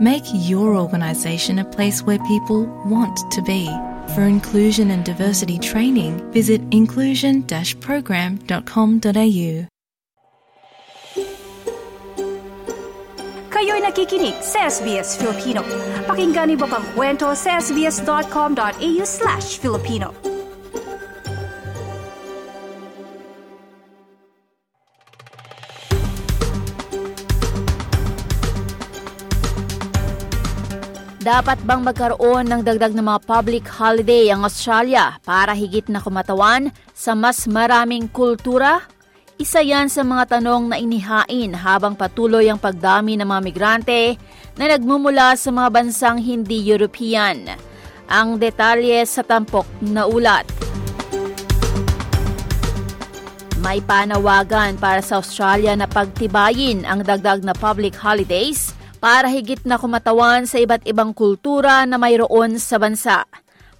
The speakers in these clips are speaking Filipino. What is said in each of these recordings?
Make your organisation a place where people want to be. For inclusion and diversity training, visit inclusion-program.com.au. Kayo'y nakikinig sa SBS Filipino. Pakinggan niyo pa ang kwento sa sbs.com.au slash Filipino. Dapat bang magkaroon ng dagdag na mga public holiday ang Australia para higit na kumatawan sa mas maraming kultura? Isa yan sa mga tanong na inihain habang patuloy ang pagdami ng mga migrante na nagmumula sa mga bansang hindi European. Ang detalye sa tampok na ulat. May panawagan para sa Australia na pagtibayin ang dagdag na public holidays para higit na kumatawan sa iba't ibang kultura na mayroon sa bansa.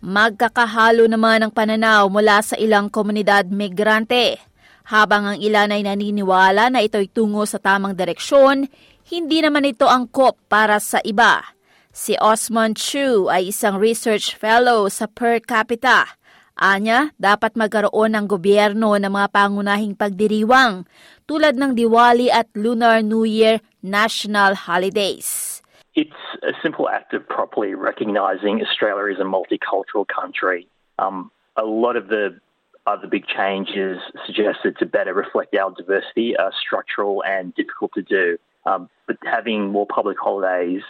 Magkakahalo naman ang pananaw mula sa ilang komunidad migrante. Habang ang ilan ay naniniwala na ito'y tungo sa tamang direksyon, hindi naman ito angkop para sa iba. Si Osmond Chu ay isang research fellow sa Per Capita. Anya, dapat magkaroon ng gobyerno ng mga pangunahing pagdiriwang tulad ng Diwali at Lunar New Year national holidays. It's a simple act of properly recognising Australia as a multicultural country. Um, a lot of the other big changes suggested to better reflect our diversity are structural and difficult to do. Um, but having more public holidays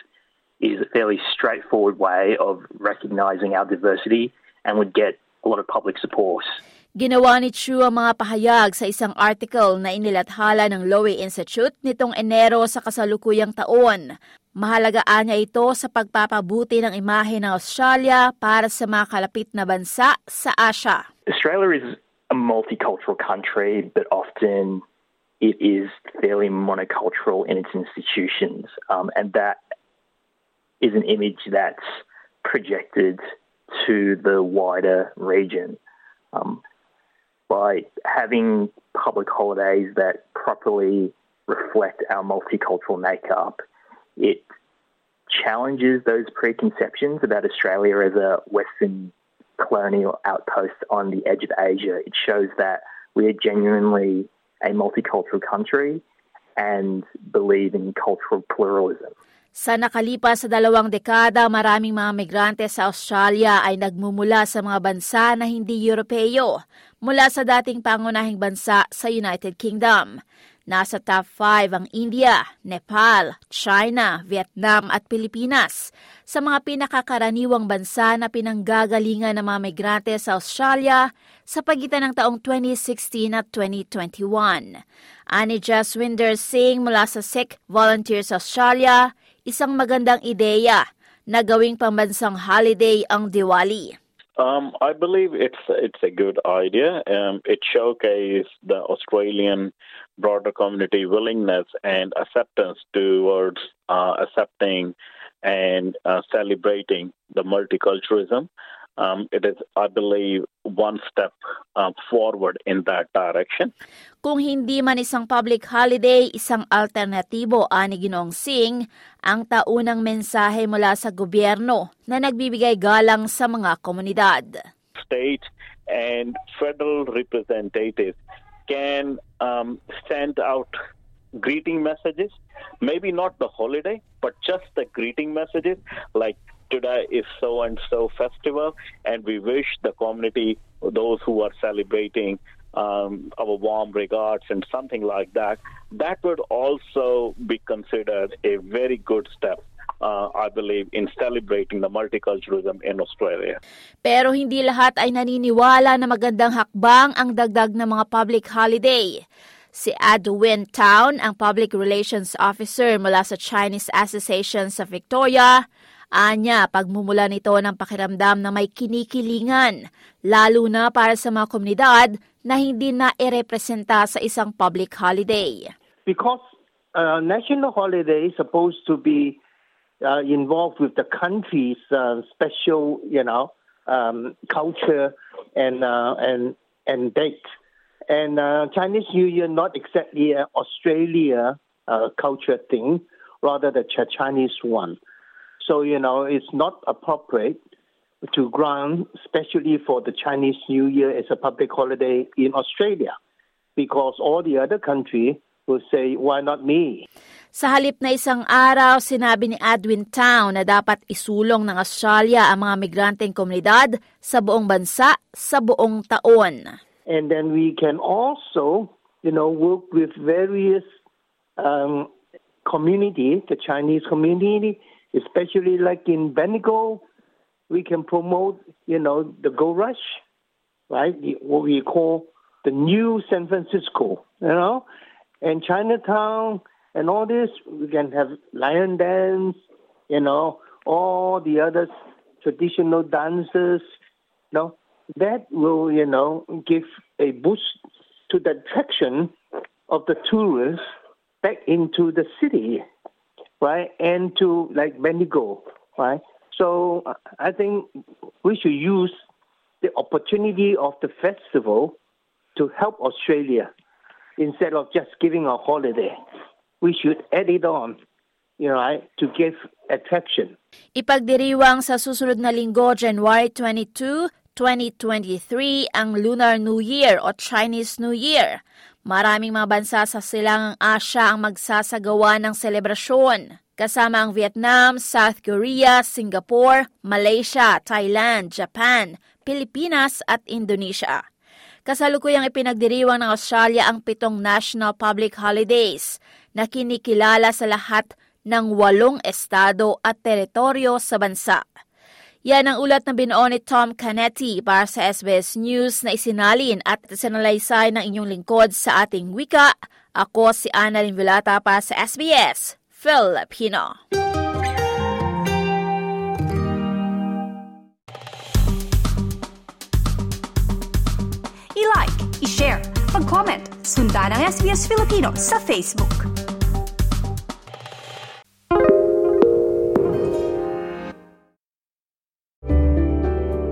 is a fairly straightforward way of recognising our diversity and would get a lot of public support. Ginawa ni Chu ang mga pahayag sa isang article na inilathala ng Lowy Institute nitong Enero sa kasalukuyang taon. Mahalagaan niya ito sa pagpapabuti ng imahe ng Australia para sa mga kalapit na bansa sa Asia. Australia is a multicultural country, but often it is fairly monocultural in its institutions, um, and that is an image that's projected to the wider region. Um, by having public holidays that properly reflect our multicultural makeup, it challenges those preconceptions about Australia as a Western colonial outpost on the edge of Asia. It shows that we are genuinely a multicultural country and believe in cultural pluralism. Sa nakalipas sa dalawang dekada, maraming mga migrante sa Australia ay nagmumula sa mga bansa na hindi Europeo, mula sa dating pangunahing bansa sa United Kingdom. Nasa top 5 ang India, Nepal, China, Vietnam at Pilipinas sa mga pinakakaraniwang bansa na pinanggagalingan ng mga migrante sa Australia sa pagitan ng taong 2016 at 2021. Ani Jaswinder Singh mula sa Sikh Volunteers Australia, isang magandang ideya na gawing pambansang holiday ang Diwali. Um, I believe it's it's a good idea. Um, it showcases the Australian broader community willingness and acceptance towards uh, accepting and uh, celebrating the multiculturalism. Um, it is, I believe, one step uh, forward in that direction. Kung hindi man isang public holiday, isang alternatibo ani Ginoong Singh ang taunang mensahe mula sa gobyerno na nagbibigay galang sa mga komunidad. State and federal representatives can um, send out greeting messages, maybe not the holiday, but just the greeting messages like today is so and so festival, and we wish the community, those who are celebrating, um, our warm regards and something like that. That would also be considered a very good step uh, I believe, in celebrating the multiculturalism in Australia. Pero hindi lahat ay naniniwala na magandang hakbang ang dagdag ng mga public holiday. Si Adwin Town, ang Public Relations Officer mula sa Chinese Association sa Victoria, Anya, pagmumula nito ng pakiramdam na may kinikilingan, lalo na para sa mga komunidad na hindi na irepresenta sa isang public holiday. Because uh, national holiday is supposed to be uh, involved with the country's uh, special, you know, um, culture and uh, and and date. And uh, Chinese New Year not exactly an Australia uh, culture thing, rather the Chinese one. So, you know, it's not appropriate to grant, especially for the Chinese New Year as a public holiday in Australia, because all the other countries will say, why not me? Sa halip na isang araw, sinabi ni Edwin Town na dapat isulong ng Australia ang mga migranteng komunidad sa buong bansa sa buong taon. And then we can also, you know, work with various um, community, the Chinese community, especially like in Bendigo, we can promote, you know, the gold Rush, right? What we call the new San Francisco, you know, and Chinatown and all this. We can have lion dance, you know, all the other traditional dances, you know, that will, you know, give a boost to the attraction of the tourists back into the city right, and to like Bendigo, right? So I think we should use the opportunity of the festival to help Australia instead of just giving a holiday. We should add it on, you know, right, to give attraction. Ipagdiriwang sa susunod na linggo, January 22, 2023, ang Lunar New Year o Chinese New Year. Maraming mga bansa sa silangang Asya ang magsasagawa ng selebrasyon, kasama ang Vietnam, South Korea, Singapore, Malaysia, Thailand, Japan, Pilipinas at Indonesia. Kasalukuyang ipinagdiriwang ng Australia ang pitong national public holidays na kinikilala sa lahat ng walong estado at teritoryo sa bansa. Yan ang ulat na binuo ni Tom Canetti para sa SBS News na isinalin at sinalaysay ng inyong lingkod sa ating wika. Ako si Annalyn Vilata para sa SBS Filipino. I-like, i-share, mag-comment, sundan ang SBS Filipino sa Facebook.